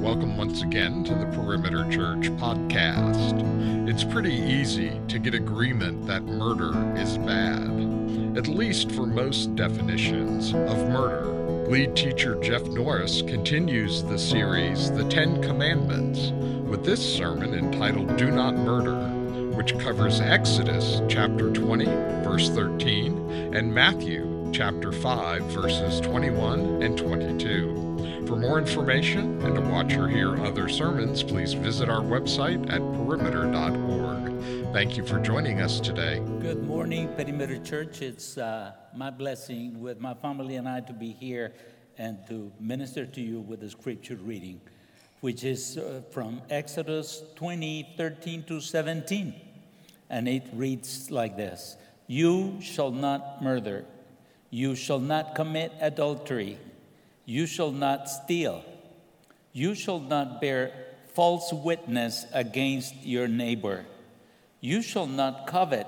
welcome once again to the Perimeter Church podcast. It's pretty easy to get agreement that murder is bad, at least for most definitions of murder. Lead teacher Jeff Norris continues the series, The Ten Commandments, with this sermon entitled Do Not Murder, which covers Exodus chapter 20, verse 13, and Matthew chapter 5, verses 21 and 22. For more information and to watch or hear other sermons, please visit our website at perimeter.org. Thank you for joining us today. Good morning, Perimeter Church. It's uh, my blessing with my family and I to be here and to minister to you with the scripture reading, which is uh, from Exodus 20 13 to 17. And it reads like this You shall not murder, you shall not commit adultery. You shall not steal. You shall not bear false witness against your neighbor. You shall not covet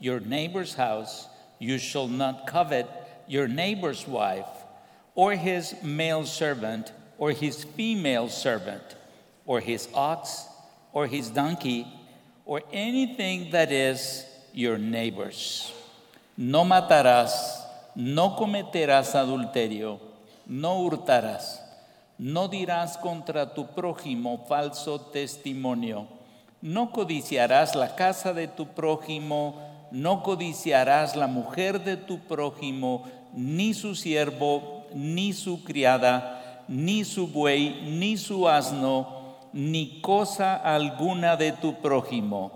your neighbor's house. You shall not covet your neighbor's wife, or his male servant, or his female servant, or his ox, or his donkey, or anything that is your neighbor's. No matarás, no cometerás adulterio no hurtarás, no dirás contra tu prójimo falso testimonio, no codiciarás la casa de tu prójimo, no codiciarás la mujer de tu prójimo, ni su siervo, ni su criada, ni su buey, ni su asno, ni cosa alguna de tu prójimo.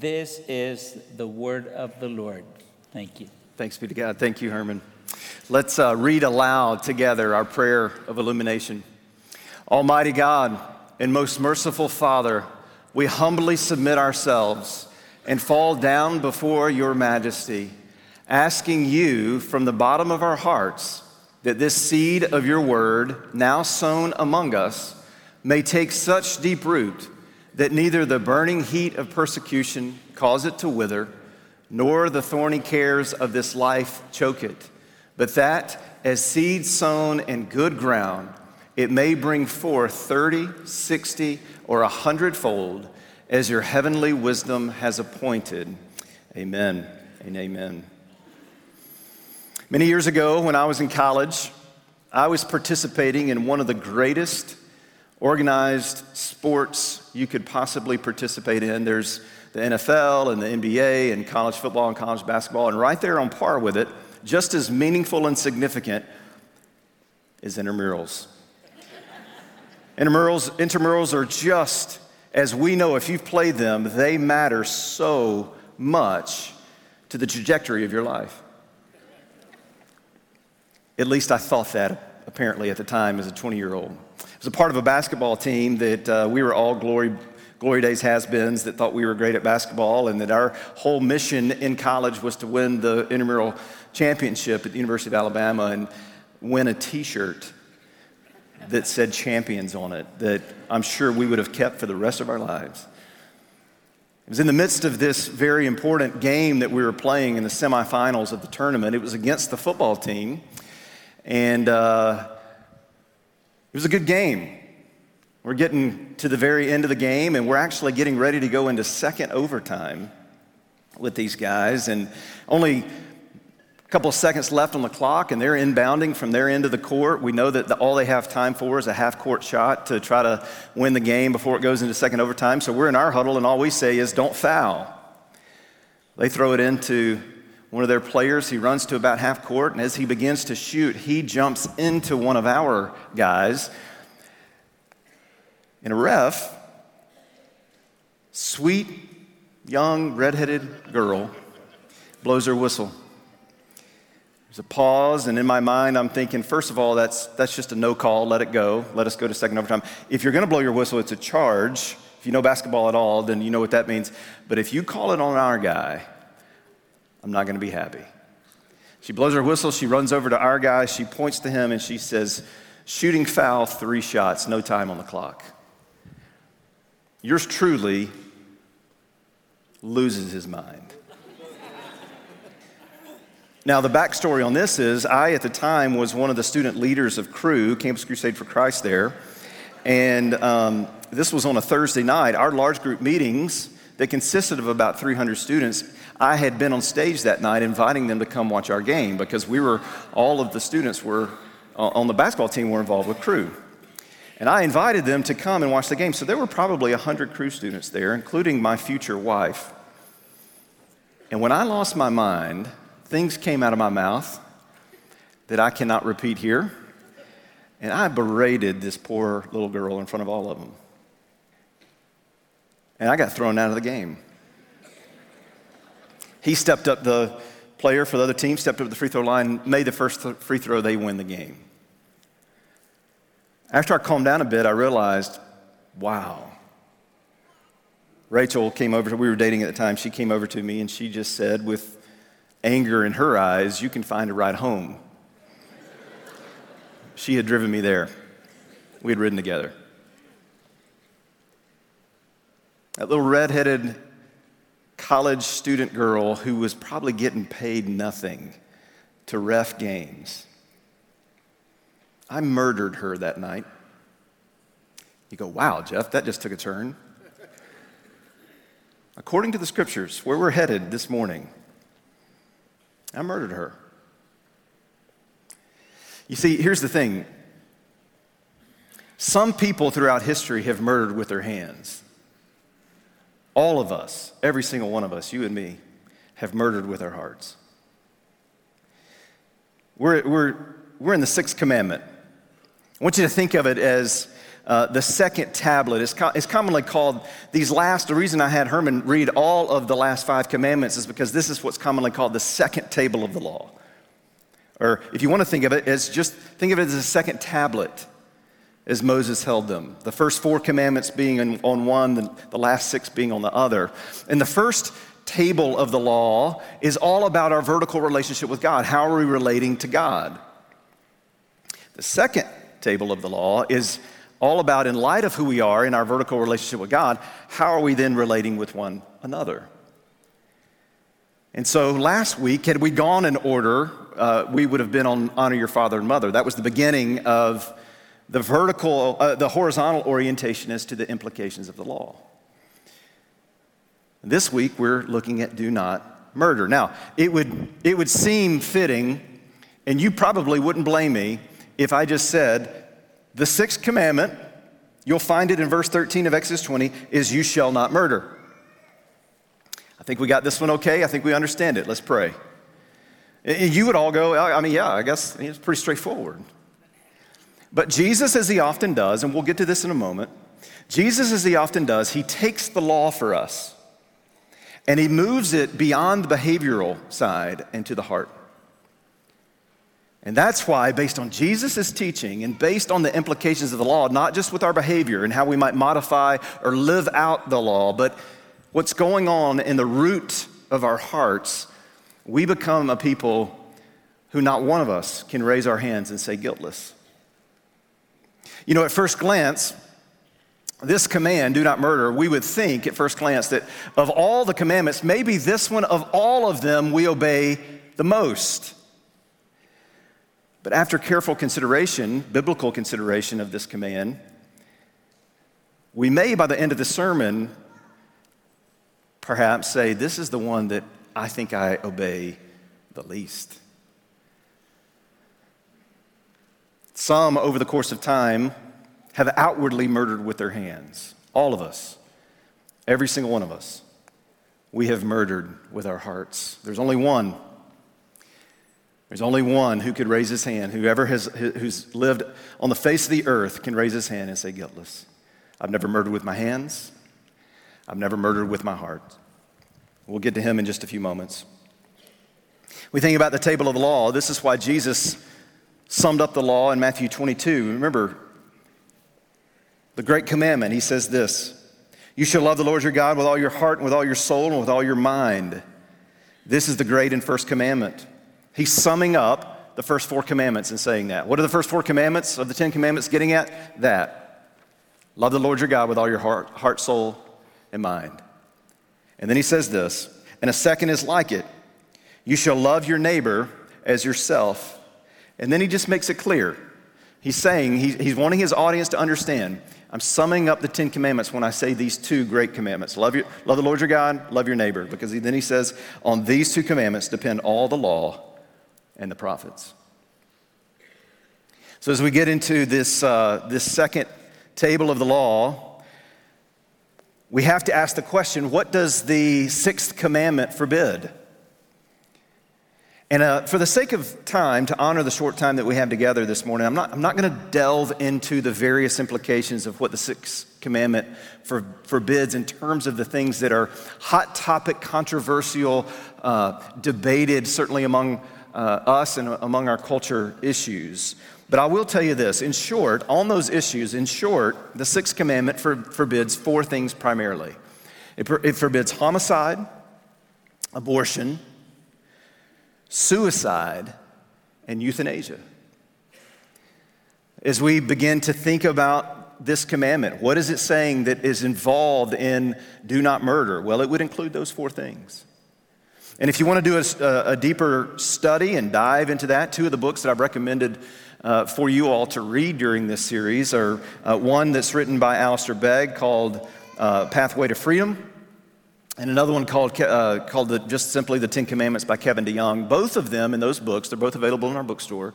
This is the word of the Lord. Thank you. Thanks be to God. Thank you, Herman. Let's uh, read aloud together our prayer of illumination. Almighty God and most merciful Father, we humbly submit ourselves and fall down before your majesty, asking you from the bottom of our hearts that this seed of your word, now sown among us, may take such deep root that neither the burning heat of persecution cause it to wither, nor the thorny cares of this life choke it but that as seed sown in good ground, it may bring forth 30, 60, or a hundredfold as your heavenly wisdom has appointed. Amen and amen. Many years ago, when I was in college, I was participating in one of the greatest organized sports you could possibly participate in. There's the NFL and the NBA and college football and college basketball, and right there on par with it just as meaningful and significant is intramurals. intramurals, intramurals are just as we know, if you've played them, they matter so much to the trajectory of your life. At least I thought that apparently at the time as a 20 year old. I was a part of a basketball team that uh, we were all glory, glory days has beens that thought we were great at basketball, and that our whole mission in college was to win the intramural championship at the University of Alabama and win a t shirt that said champions on it that I'm sure we would have kept for the rest of our lives. It was in the midst of this very important game that we were playing in the semifinals of the tournament. It was against the football team, and uh, it was a good game. We're getting to the very end of the game, and we're actually getting ready to go into second overtime with these guys. And only a couple of seconds left on the clock, and they're inbounding from their end of the court. We know that the, all they have time for is a half court shot to try to win the game before it goes into second overtime. So we're in our huddle, and all we say is, don't foul. They throw it into one of their players. He runs to about half court, and as he begins to shoot, he jumps into one of our guys. And a ref, sweet, young, redheaded girl, blows her whistle. There's a pause, and in my mind, I'm thinking, first of all, that's, that's just a no call, let it go, let us go to second overtime. If you're gonna blow your whistle, it's a charge. If you know basketball at all, then you know what that means. But if you call it on our guy, I'm not gonna be happy. She blows her whistle, she runs over to our guy, she points to him, and she says, Shooting foul, three shots, no time on the clock. Yours truly loses his mind. Now, the backstory on this is I, at the time, was one of the student leaders of Cru, Campus Crusade for Christ there. And um, this was on a Thursday night. Our large group meetings, that consisted of about 300 students, I had been on stage that night inviting them to come watch our game because we were, all of the students were uh, on the basketball team were involved with Cru. And I invited them to come and watch the game. So there were probably 100 Cru students there, including my future wife. And when I lost my mind, things came out of my mouth that I cannot repeat here. And I berated this poor little girl in front of all of them. And I got thrown out of the game. He stepped up, the player for the other team stepped up the free throw line, made the first free throw, they win the game. After I calmed down a bit, I realized, wow. Rachel came over, to, we were dating at the time, she came over to me and she just said, with anger in her eyes, You can find a ride home. she had driven me there. We had ridden together. That little redheaded college student girl who was probably getting paid nothing to ref games I murdered her that night. You go, wow, Jeff, that just took a turn. According to the scriptures, where we're headed this morning, I murdered her. You see, here's the thing some people throughout history have murdered with their hands. All of us, every single one of us, you and me, have murdered with our hearts. We're, we're, we're in the sixth commandment. I want you to think of it as uh, the second tablet. It's, co- it's commonly called these last. The reason I had Herman read all of the last five commandments is because this is what's commonly called the second table of the law. Or if you want to think of it as just think of it as a second tablet as Moses held them. The first four commandments being on one, the, the last six being on the other. And the first table of the law is all about our vertical relationship with God. How are we relating to God? The second table of the law is all about, in light of who we are in our vertical relationship with God, how are we then relating with one another? And so last week, had we gone in order, uh, we would have been on honor your father and mother. That was the beginning of the vertical, uh, the horizontal orientation as to the implications of the law. This week, we're looking at do not murder. Now, it would, it would seem fitting, and you probably wouldn't blame me if I just said, the sixth commandment, you'll find it in verse 13 of Exodus 20, is you shall not murder. I think we got this one okay. I think we understand it. Let's pray. You would all go, I mean, yeah, I guess it's pretty straightforward. But Jesus, as he often does, and we'll get to this in a moment, Jesus, as he often does, he takes the law for us and he moves it beyond the behavioral side and to the heart. And that's why, based on Jesus' teaching and based on the implications of the law, not just with our behavior and how we might modify or live out the law, but what's going on in the root of our hearts, we become a people who not one of us can raise our hands and say guiltless. You know, at first glance, this command, do not murder, we would think at first glance that of all the commandments, maybe this one of all of them we obey the most. But after careful consideration, biblical consideration of this command, we may, by the end of the sermon, perhaps say, This is the one that I think I obey the least. Some, over the course of time, have outwardly murdered with their hands. All of us, every single one of us, we have murdered with our hearts. There's only one there's only one who could raise his hand. Whoever has, who's lived on the face of the earth can raise his hand and say, guiltless. I've never murdered with my hands. I've never murdered with my heart. We'll get to him in just a few moments. We think about the table of the law. This is why Jesus summed up the law in Matthew 22. Remember, the great commandment, he says this You shall love the Lord your God with all your heart and with all your soul and with all your mind. This is the great and first commandment. He's summing up the first four commandments and saying that. What are the first four commandments of the Ten Commandments getting at? That. Love the Lord your God with all your heart, heart, soul, and mind. And then he says this, and a second is like it you shall love your neighbor as yourself. And then he just makes it clear He's saying, he's, wanting his audience to understand. I'm summing up the Ten Commandments when I say these two great commandments love, your, love the Lord your God, love your neighbor. Because he, then he says, on these two commandments depend all the law and the prophets. So as we get into this, uh, this second table of the law, we have to ask the question what does the sixth commandment forbid? And uh, for the sake of time, to honor the short time that we have together this morning, I'm not, I'm not going to delve into the various implications of what the sixth commandment for, forbids in terms of the things that are hot topic, controversial, uh, debated, certainly among Uh, us and among our culture issues. But I will tell you this in short, on those issues, in short, the sixth commandment for, forbids four things primarily it, it forbids homicide, abortion, suicide, and euthanasia. As we begin to think about this commandment, what is it saying that is involved in do not murder? Well, it would include those four things. And if you want to do a, a deeper study and dive into that, two of the books that I've recommended uh, for you all to read during this series are uh, one that's written by Alistair Begg called uh, Pathway to Freedom and another one called, uh, called the, just simply The Ten Commandments by Kevin DeYoung. Both of them in those books, they're both available in our bookstore.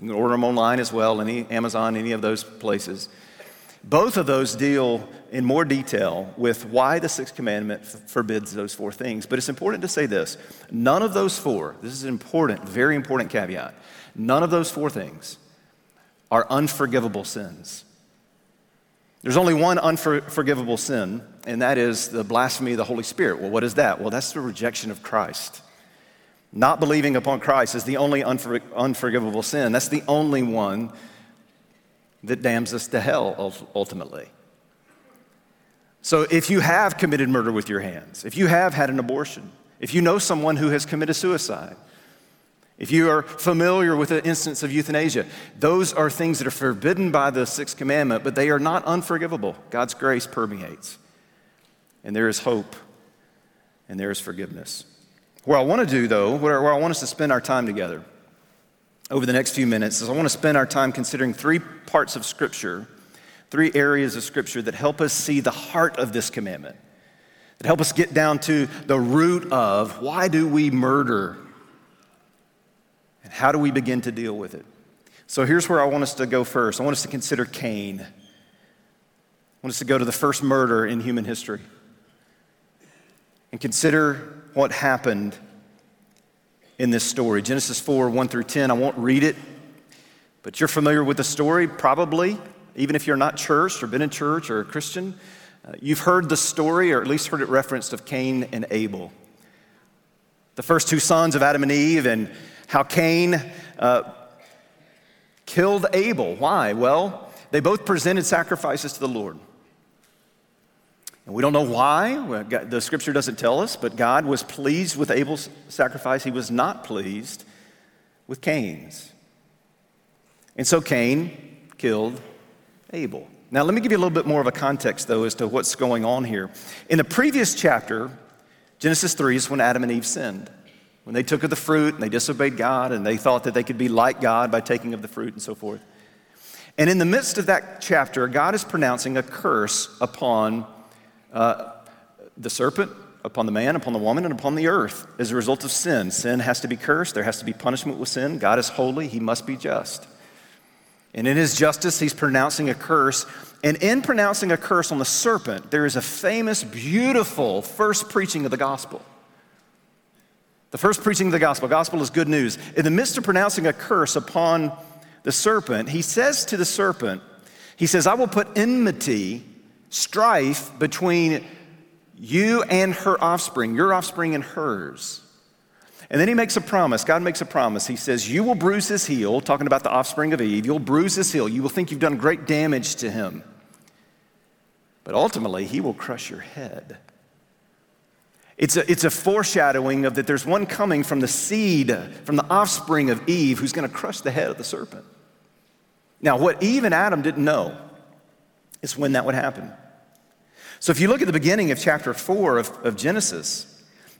You can order them online as well, any Amazon, any of those places. Both of those deal in more detail with why the sixth commandment f- forbids those four things. But it's important to say this none of those four, this is an important, very important caveat, none of those four things are unforgivable sins. There's only one unforgivable sin, and that is the blasphemy of the Holy Spirit. Well, what is that? Well, that's the rejection of Christ. Not believing upon Christ is the only unfor- unforgivable sin. That's the only one that damns us to hell ultimately. So if you have committed murder with your hands, if you have had an abortion, if you know someone who has committed suicide, if you are familiar with the instance of euthanasia, those are things that are forbidden by the sixth commandment, but they are not unforgivable. God's grace permeates, and there is hope, and there is forgiveness. What I want to do, though, where, I want us to spend our time together over the next few minutes, is I want to spend our time considering three parts of Scripture, three areas of Scripture that help us see the heart of this commandment, that help us get down to the root of why do we murder and how do we begin to deal with it? So here's where I want us to go first. I want us to consider Cain. I want us to go to the first murder in human history and consider what happened in this story. Genesis 4 1 through 10. I won't read it, but you're familiar with the story, probably, even if you're not church or been in church or a Christian. Uh, you've heard the story, or at least heard it referenced, of Cain and Abel. The first two sons of Adam and Eve, and how Cain uh, killed Abel. Why? Well, they both presented sacrifices to the Lord. And we don't know why. The scripture doesn't tell us, but God was pleased with Abel's sacrifice. He was not pleased with Cain's. And so Cain killed Abel. Now, let me give you a little bit more of a context, though, as to what's going on here. In the previous chapter, Genesis 3 is when Adam and Eve sinned when they took of the fruit and they disobeyed God and they thought that they could be like God by taking of the fruit and so forth. And in the midst of that chapter, God is pronouncing a curse upon uh, the serpent, upon the man, upon the woman, and upon the earth as a result of sin. Sin has to be cursed, there has to be punishment with sin. God is holy, He must be just. And in His justice, He's pronouncing a curse. And in pronouncing a curse on the serpent, there is a famous, beautiful first preaching of the gospel. The first preaching of the gospel, gospel is good news. In the midst of pronouncing a curse upon the serpent, he says to the serpent, he says, I will put enmity, strife between you and her offspring, your offspring and hers. And then he makes a promise. God makes a promise. He says, You will bruise his heel, talking about the offspring of Eve. You'll bruise his heel. You will think you've done great damage to him. But ultimately, he will crush your head. It's a, it's a foreshadowing of that there's one coming from the seed, from the offspring of Eve, who's going to crush the head of the serpent. Now, what Eve and Adam didn't know is when that would happen. So, if you look at the beginning of chapter 4 of, of Genesis,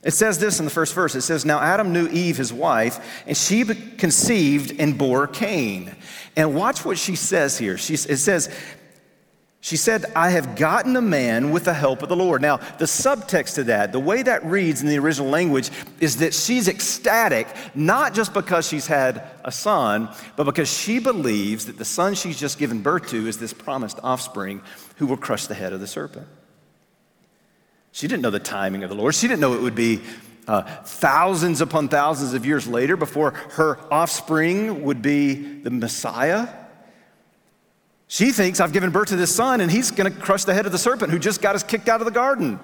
It says this in the first verse. It says, Now Adam knew Eve, his wife, and she conceived and bore Cain. And watch what she says here. She, it says, she said, I have gotten a man with the help of the Lord. Now, the subtext to that, the way that reads in the original language, is that she's ecstatic, not just because she's had a son, but because she believes that the son she's just given birth to is this promised offspring who will crush the head of the serpent. She didn't know the timing of the Lord. She didn't know it would be uh, thousands upon thousands of years later before her offspring would be the Messiah. She thinks I've given birth to this son and he's going to crush the head of the serpent who just got us kicked out of the garden.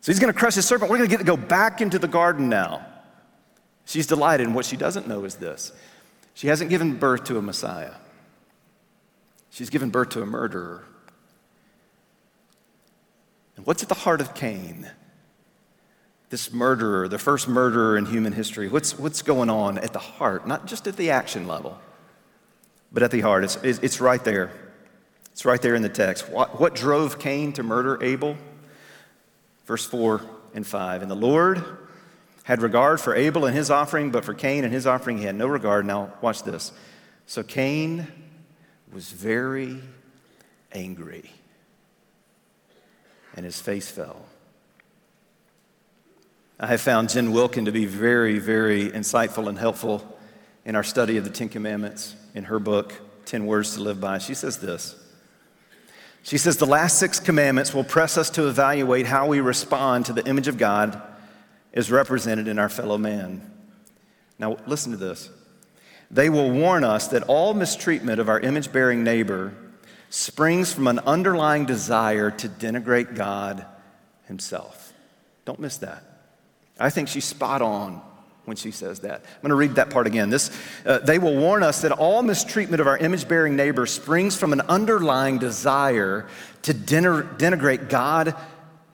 So he's going to crush his serpent. We're going to get to go back into the garden now. She's delighted. And what she doesn't know is this she hasn't given birth to a Messiah, she's given birth to a murderer. And what's at the heart of Cain? This murderer, the first murderer in human history. What's, what's going on at the heart, not just at the action level? But at the heart. It's, it's right there. It's right there in the text. What, what drove Cain to murder Abel? Verse 4 and 5. And the Lord had regard for Abel and his offering, but for Cain and his offering he had no regard. Now, watch this. So Cain was very angry, and his face fell. I have found Jen Wilkin to be very, very insightful and helpful in our study of the Ten Commandments in her book, 10 Words to Live By. She says this. She says, The last six commandments will press us to evaluate how we respond to the image of God as represented in our fellow man. Now, listen to this. They will warn us that all mistreatment of our image bearing neighbor springs from an underlying desire to denigrate God Himself. Don't miss that. I think she's spot on when she says that. I'm going to read that part again. This, uh, they will warn us that all mistreatment of our image bearing neighbor springs from an underlying desire to denigrate God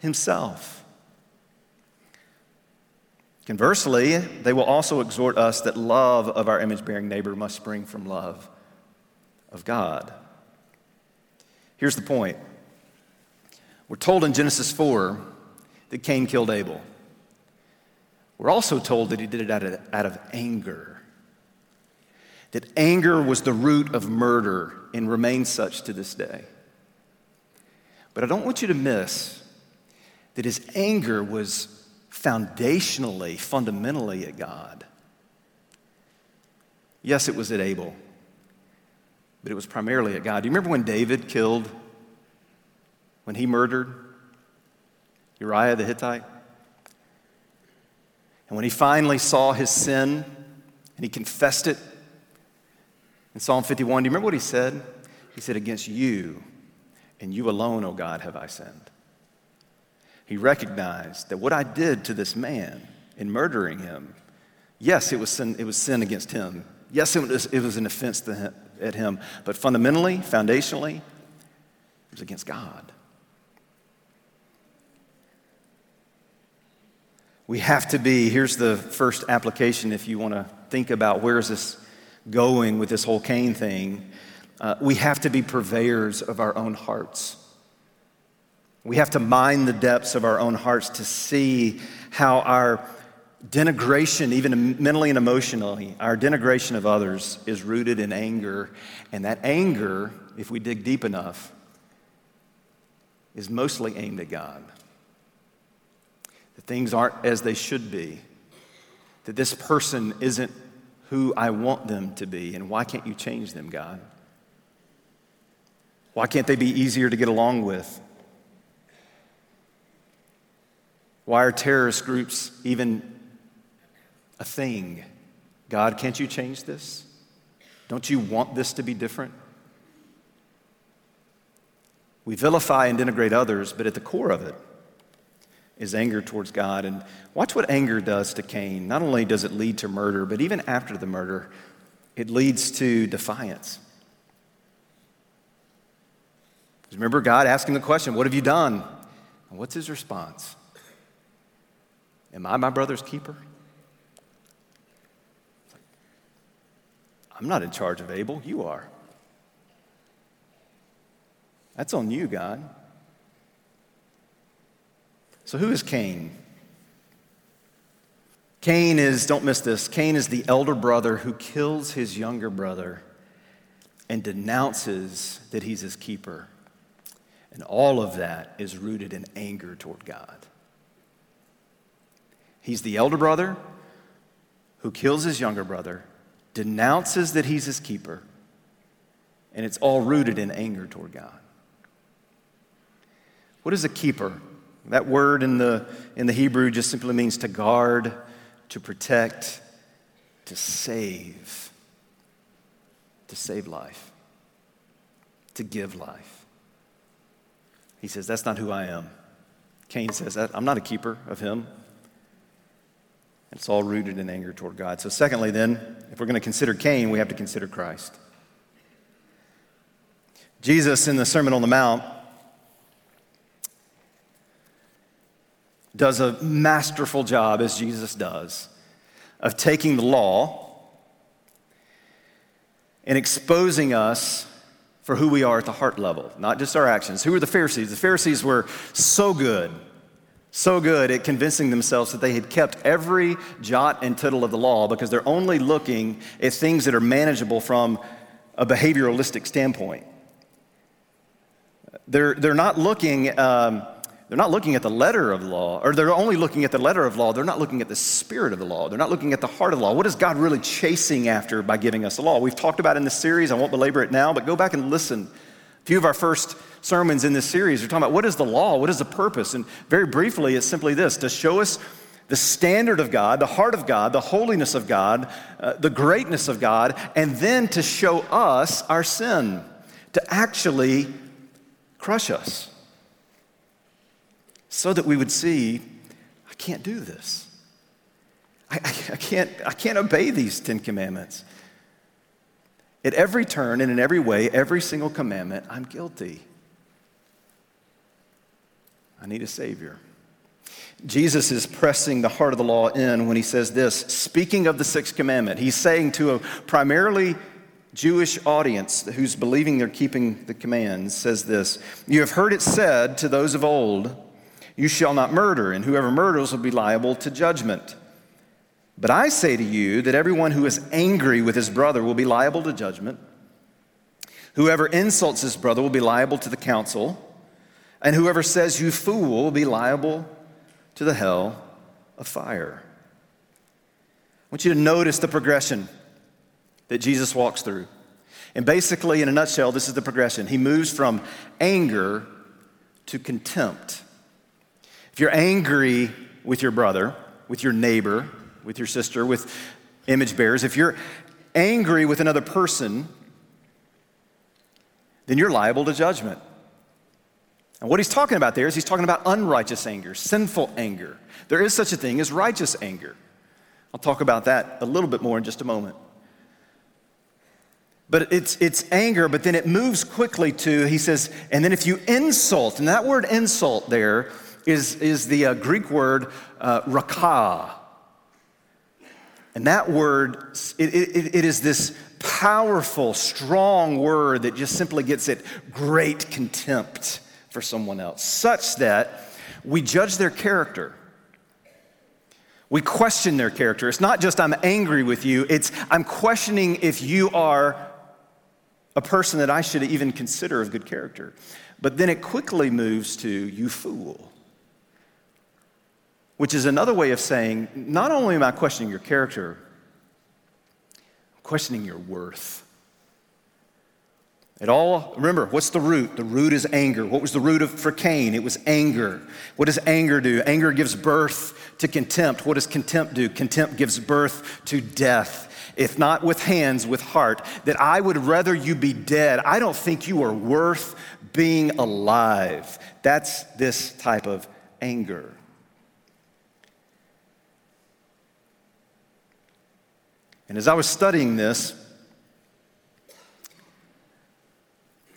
Himself. Conversely, they will also exhort us that love of our image bearing neighbor must spring from love of God. Here's the point we're told in Genesis 4 that Cain killed Abel. We're also told that he did it out of, out of anger. That anger was the root of murder and remains such to this day. But I don't want you to miss that his anger was foundationally, fundamentally at God. Yes, it was at Abel, but it was primarily at God. Do you remember when David killed, when he murdered Uriah the Hittite? And when he finally saw his sin and he confessed it in Psalm 51, do you remember what he said? He said, Against you and you alone, O God, have I sinned. He recognized that what I did to this man in murdering him, yes, it was sin, it was sin against him. Yes, it was, it was an offense him, at him. But fundamentally, foundationally, it was against God. We have to be, here's the first application if you want to think about where is this going with this whole Cain thing. Uh, we have to be purveyors of our own hearts. We have to mine the depths of our own hearts to see how our denigration, even mentally and emotionally, our denigration of others is rooted in anger. And that anger, if we dig deep enough, is mostly aimed at God that things aren't as they should be, that this person isn't who I want them to be, and why can't you change them, God? Why can't they be easier to get along with? Why are terrorist groups even a thing? God, can't you change this? Don't you want this to be different? We vilify and denigrate others, but at the core of it, is anger towards God. And watch what anger does to Cain. Not only does it lead to murder, but even after the murder, it leads to defiance. Remember God asking the question, What have you done? And what's his response? Am I my brother's keeper? I'm not in charge of Abel, you are. That's on you, God. So, who is Cain? Cain is, don't miss this, Cain is the elder brother who kills his younger brother and denounces that he's his keeper. And all of that is rooted in anger toward God. He's the elder brother who kills his younger brother, denounces that he's his keeper, and it's all rooted in anger toward God. What is a keeper? That word in the, in the Hebrew just simply means to guard, to protect, to save, to save life, to give life. He says, That's not who I am. Cain says, I'm not a keeper of him. It's all rooted in anger toward God. So, secondly, then, if we're going to consider Cain, we have to consider Christ. Jesus, in the Sermon on the Mount, does a masterful job, as Jesus does, of taking the law and exposing us for who we are at the heart level, not just our actions. Who are the Pharisees? The Pharisees were so good, so good at convincing themselves that they had kept every jot and tittle of the law because they're only looking at things that are manageable from a behavioralistic standpoint. They're, they're not looking. Um, they're not looking at the letter of the law, or they're only looking at the letter of law. They're not looking at the spirit of the law. They're not looking at the heart of the law. What is God really chasing after by giving us the law? We've talked about in this series. I won't belabor it now, but go back and listen. A few of our first sermons in this series are talking about what is the law? What is the purpose? And very briefly, it's simply this to show us the standard of God, the heart of God, the holiness of God, uh, the greatness of God, and then to show us our sin, to actually crush us so that we would see, I can't do this. I, I, can't, I can't obey these Ten Commandments. At every turn and in every way, every single commandment, I'm guilty. I need a Savior. Jesus is pressing the heart of the law in when he says this, speaking of the sixth commandment. He's saying to a primarily Jewish audience who's believing they're keeping the commands, says this You have heard it said to those of old, you shall not murder, and whoever murders will be liable to judgment. But I say to you that everyone who is angry with his brother will be liable to judgment. Whoever insults his brother will be liable to the council, and whoever says, You fool, will be liable to the hell of fire. I want you to notice the progression that Jesus walks through. And basically, in a nutshell, this is the progression. He moves from anger to contempt. If you're angry with your brother, with your neighbor, with your sister, with image bearers, if you're angry with another person, then you're liable to judgment. And what he's talking about there is he's talking about unrighteous anger, sinful anger. There is such a thing as righteous anger. I'll talk about that a little bit more in just a moment. But it's, it's anger, but then it moves quickly to, he says, and then if you insult, and that word insult there is, is the uh, Greek word uh. And that word, it, it, it is this powerful, strong word that just simply gets it great contempt for someone else, such that we judge their character. We question their character. It's not just I'm angry with you, it's I'm questioning if you are a person that I should even consider of good character. But then it quickly moves to you fool which is another way of saying not only am I questioning your character, I'm questioning your worth. It all, remember, what's the root? The root is anger. What was the root of, for Cain? It was anger. What does anger do? Anger gives birth to contempt. What does contempt do? Contempt gives birth to death. If not with hands, with heart, that I would rather you be dead. I don't think you are worth being alive. That's this type of anger. And as I was studying this,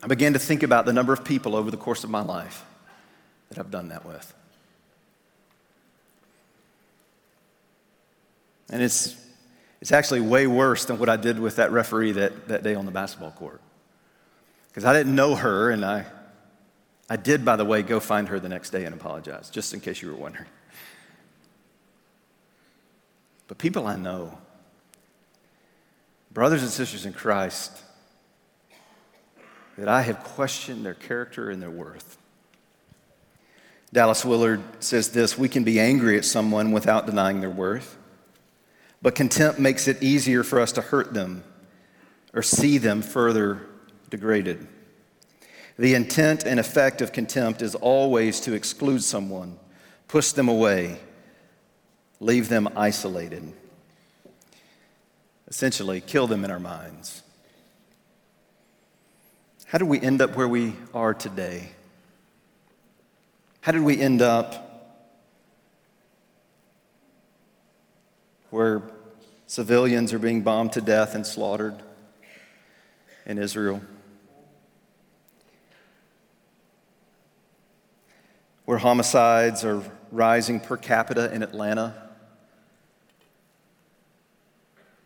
I began to think about the number of people over the course of my life that I've done that with. And it's, it's actually way worse than what I did with that referee that, that day on the basketball court. Because I didn't know her, and I, I did, by the way, go find her the next day and apologize, just in case you were wondering. but people I know, brothers and sisters in Christ, that I have questioned their character and their worth. Dallas Willard says this We can be angry at someone without denying their worth, but contempt makes it easier for us to hurt them or see them further degraded. The intent and effect of contempt is always to exclude someone, push them away, leave them isolated. Essentially, kill them in our minds. How did we end up where we are today? How did we end up where civilians are being bombed to death and slaughtered in Israel? Where homicides are rising per capita in Atlanta?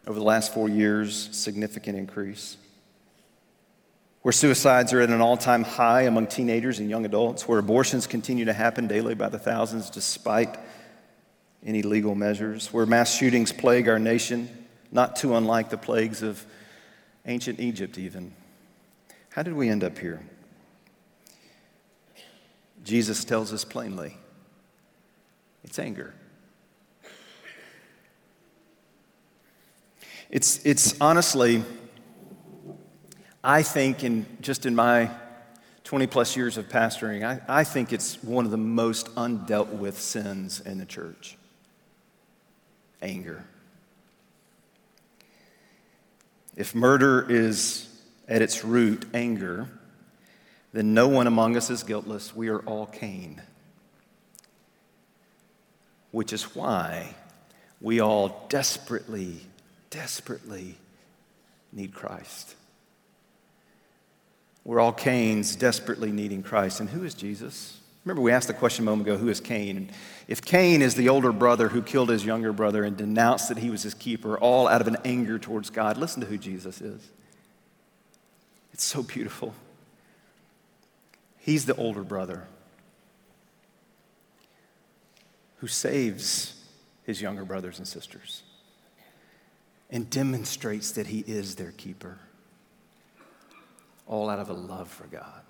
Over the last four years, significant increase where suicides are at an all time high among teenagers and young adults, where abortions continue to happen daily by the thousands despite any legal measures, where mass shootings plague our nation, not too unlike the plagues of ancient Egypt, even. How did we end up here? Jesus tells us plainly it's anger. It's, it's honestly I think, in just in my 20 plus years of pastoring, I, I think it's one of the most undealt with sins in the church anger. If murder is at its root anger, then no one among us is guiltless. We are all Cain. Which is why we all desperately, desperately need Christ. We're all Cains desperately needing Christ. And who is Jesus? Remember, we asked the question a moment ago who is Cain? And if Cain is the older brother who killed his younger brother and denounced that he was his keeper, all out of an anger towards God, listen to who Jesus is. It's so beautiful. He's the older brother who saves his younger brothers and sisters and demonstrates that he is their keeper all out of a love for God.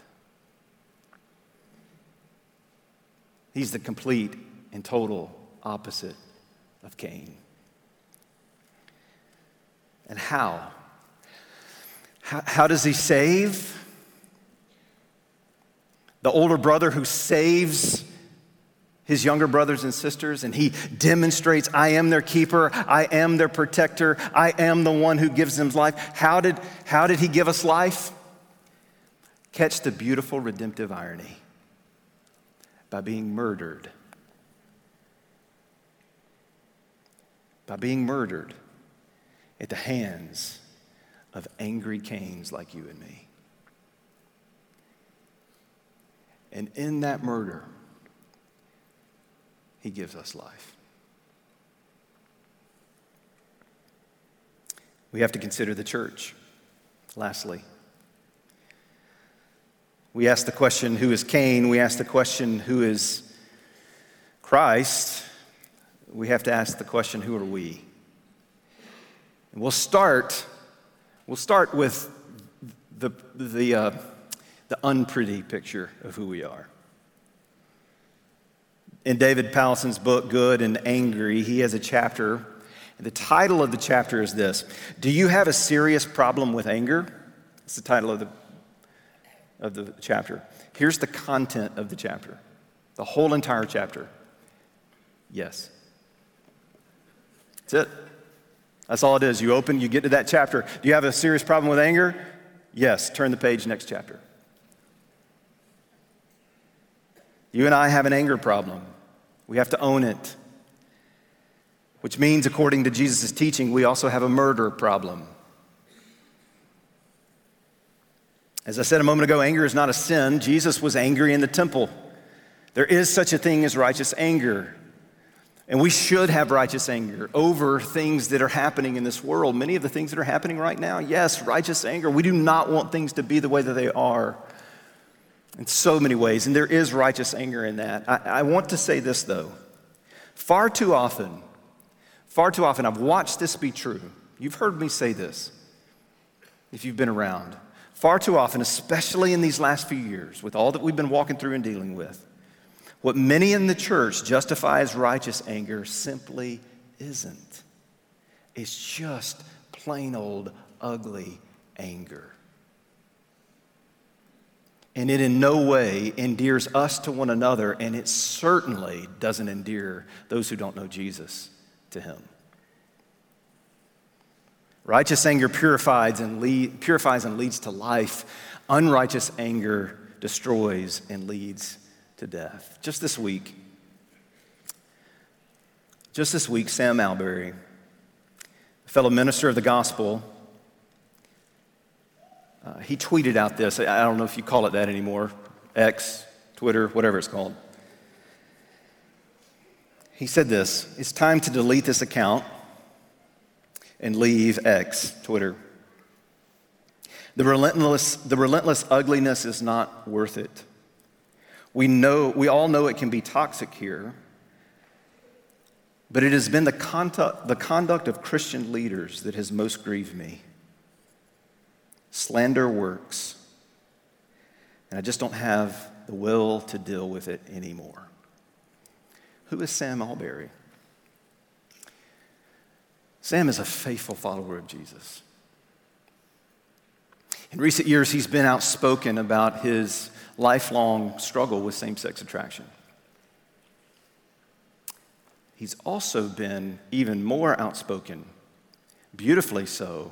He's the complete and total opposite of Cain. And how? How, how does he save? The older brother who saves his younger brothers and sisters, and he demonstrates, I am their keeper, I am their protector, I am the one who gives them life. How did, how did he give us life? Catch the beautiful redemptive irony by being murdered. By being murdered at the hands of angry Cains like you and me. And in that murder, he gives us life. We have to consider the church, lastly. We ask the question, who is Cain? We ask the question, who is Christ? We have to ask the question, who are we? And we'll start, we'll start with the, the, uh, the unpretty picture of who we are. In David Powlison's book, Good and Angry, he has a chapter. The title of the chapter is this Do you have a serious problem with anger? It's the title of the of the chapter. Here's the content of the chapter the whole entire chapter. Yes. That's it. That's all it is. You open, you get to that chapter. Do you have a serious problem with anger? Yes. Turn the page, next chapter. You and I have an anger problem. We have to own it. Which means, according to Jesus' teaching, we also have a murder problem. As I said a moment ago, anger is not a sin. Jesus was angry in the temple. There is such a thing as righteous anger. And we should have righteous anger over things that are happening in this world. Many of the things that are happening right now, yes, righteous anger. We do not want things to be the way that they are in so many ways. And there is righteous anger in that. I, I want to say this, though. Far too often, Far too often, I've watched this be true. You've heard me say this if you've been around. Far too often, especially in these last few years, with all that we've been walking through and dealing with, what many in the church justify as righteous anger simply isn't. It's just plain old ugly anger. And it in no way endears us to one another, and it certainly doesn't endear those who don't know Jesus to Him. Righteous anger purifies and, lead, purifies and leads to life. Unrighteous anger destroys and leads to death. Just this week, just this week, Sam Allberry, a fellow minister of the gospel, uh, he tweeted out this. I don't know if you call it that anymore X, Twitter, whatever it's called. He said this It's time to delete this account and leave X, Twitter. The relentless, the relentless ugliness is not worth it. We, know, we all know it can be toxic here, but it has been the conduct, the conduct of Christian leaders that has most grieved me. Slander works, and I just don't have the will to deal with it anymore. Who is Sam Allberry? Sam is a faithful follower of Jesus. In recent years, he's been outspoken about his lifelong struggle with same sex attraction. He's also been even more outspoken, beautifully so,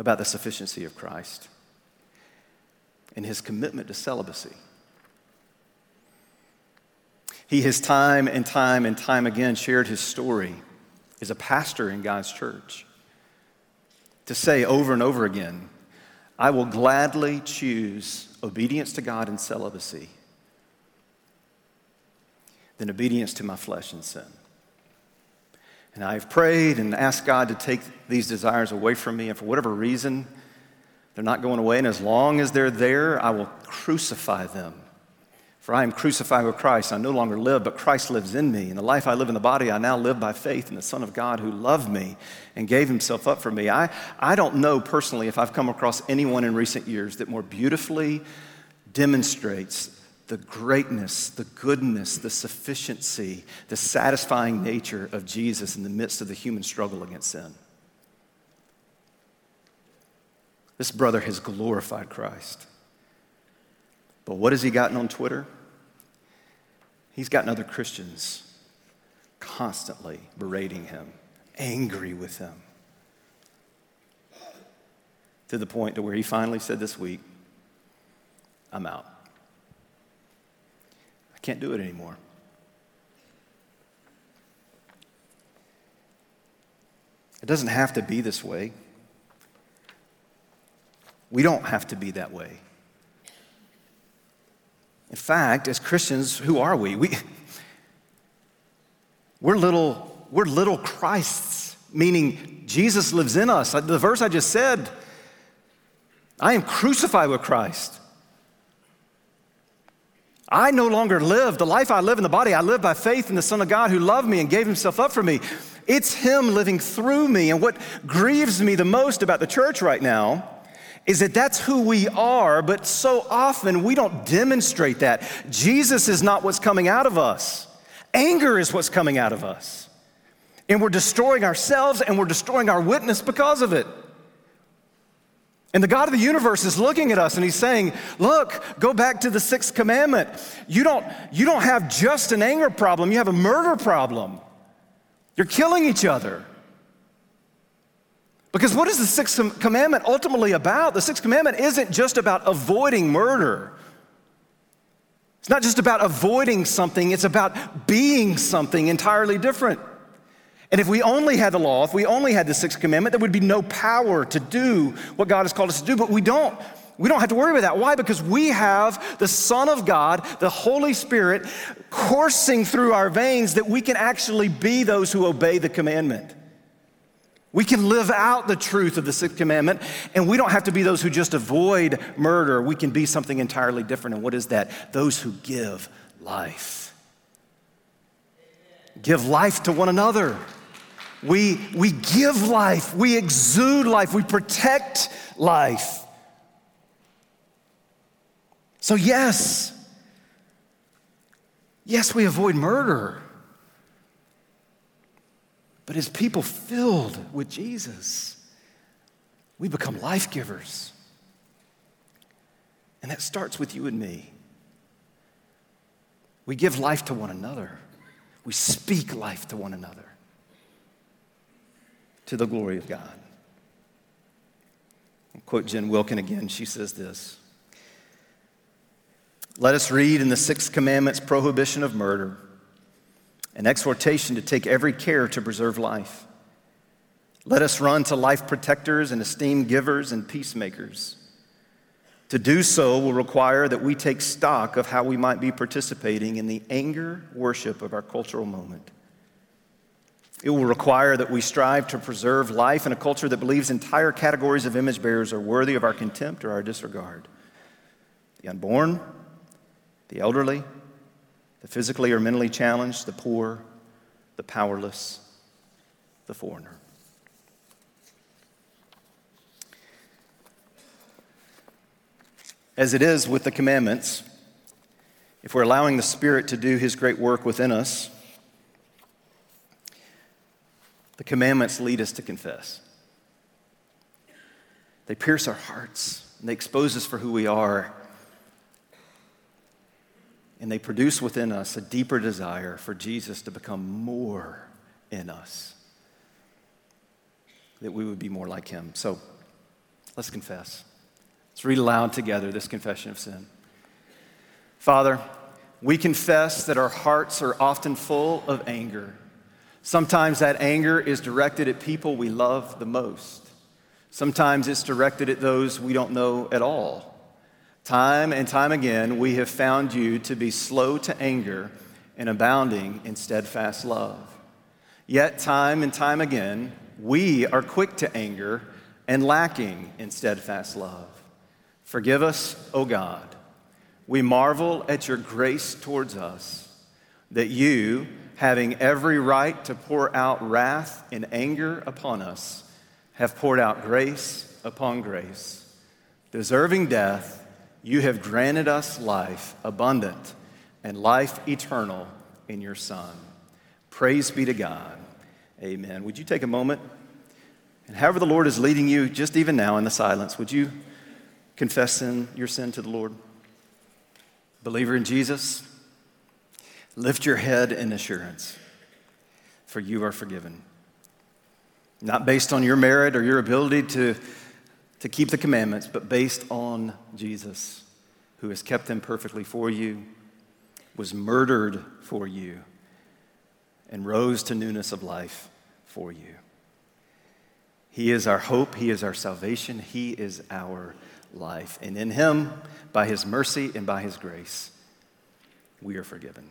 about the sufficiency of Christ and his commitment to celibacy. He has time and time and time again shared his story as a pastor in God's church to say over and over again, I will gladly choose obedience to God and celibacy than obedience to my flesh and sin. And I've prayed and asked God to take these desires away from me, and for whatever reason, they're not going away. And as long as they're there, I will crucify them for I am crucified with Christ. I no longer live, but Christ lives in me. And the life I live in the body, I now live by faith in the Son of God who loved me and gave himself up for me. I, I don't know personally if I've come across anyone in recent years that more beautifully demonstrates the greatness, the goodness, the sufficiency, the satisfying nature of Jesus in the midst of the human struggle against sin. This brother has glorified Christ. But what has he gotten on Twitter? He's gotten other Christians constantly berating him, angry with him, to the point to where he finally said this week, I'm out. I can't do it anymore. It doesn't have to be this way. We don't have to be that way. In fact, as Christians, who are we? we we're little, we're little Christs, meaning Jesus lives in us. The verse I just said, I am crucified with Christ. I no longer live. The life I live in the body, I live by faith in the Son of God who loved me and gave himself up for me. It's Him living through me. And what grieves me the most about the church right now is that that's who we are, but so often we don't demonstrate that. Jesus is not what's coming out of us, anger is what's coming out of us. And we're destroying ourselves and we're destroying our witness because of it. And the God of the universe is looking at us and he's saying, Look, go back to the sixth commandment. You don't, you don't have just an anger problem, you have a murder problem. You're killing each other. Because what is the sixth commandment ultimately about? The sixth commandment isn't just about avoiding murder. It's not just about avoiding something, it's about being something entirely different. And if we only had the law, if we only had the sixth commandment, there would be no power to do what God has called us to do, but we don't. We don't have to worry about that. Why? Because we have the Son of God, the Holy Spirit, coursing through our veins that we can actually be those who obey the commandment. We can live out the truth of the sixth commandment, and we don't have to be those who just avoid murder. We can be something entirely different. And what is that? Those who give life. give life to one another. We, we give life, we exude life, we protect life. So, yes, yes, we avoid murder. But as people filled with Jesus, we become life givers. And that starts with you and me. We give life to one another, we speak life to one another to the glory of God. I'll quote Jen Wilkin again. She says this Let us read in the Sixth Commandment's prohibition of murder an exhortation to take every care to preserve life. Let us run to life protectors and esteem givers and peacemakers. To do so will require that we take stock of how we might be participating in the anger worship of our cultural moment. It will require that we strive to preserve life in a culture that believes entire categories of image bearers are worthy of our contempt or our disregard the unborn, the elderly, the physically or mentally challenged, the poor, the powerless, the foreigner. As it is with the commandments, if we're allowing the Spirit to do His great work within us, the commandments lead us to confess. They pierce our hearts and they expose us for who we are. And they produce within us a deeper desire for Jesus to become more in us, that we would be more like him. So let's confess. Let's read aloud together this confession of sin. Father, we confess that our hearts are often full of anger Sometimes that anger is directed at people we love the most. Sometimes it's directed at those we don't know at all. Time and time again, we have found you to be slow to anger and abounding in steadfast love. Yet, time and time again, we are quick to anger and lacking in steadfast love. Forgive us, O God. We marvel at your grace towards us, that you, having every right to pour out wrath and anger upon us, have poured out grace upon grace. Deserving death, you have granted us life abundant and life eternal in your Son. Praise be to God. Amen. Would you take a moment? And however the Lord is leading you, just even now in the silence, would you confess sin, your sin to the Lord? Believer in Jesus, Lift your head in assurance, for you are forgiven. Not based on your merit or your ability to, to keep the commandments, but based on Jesus, who has kept them perfectly for you, was murdered for you, and rose to newness of life for you. He is our hope, He is our salvation, He is our life. And in Him, by His mercy and by His grace, we are forgiven.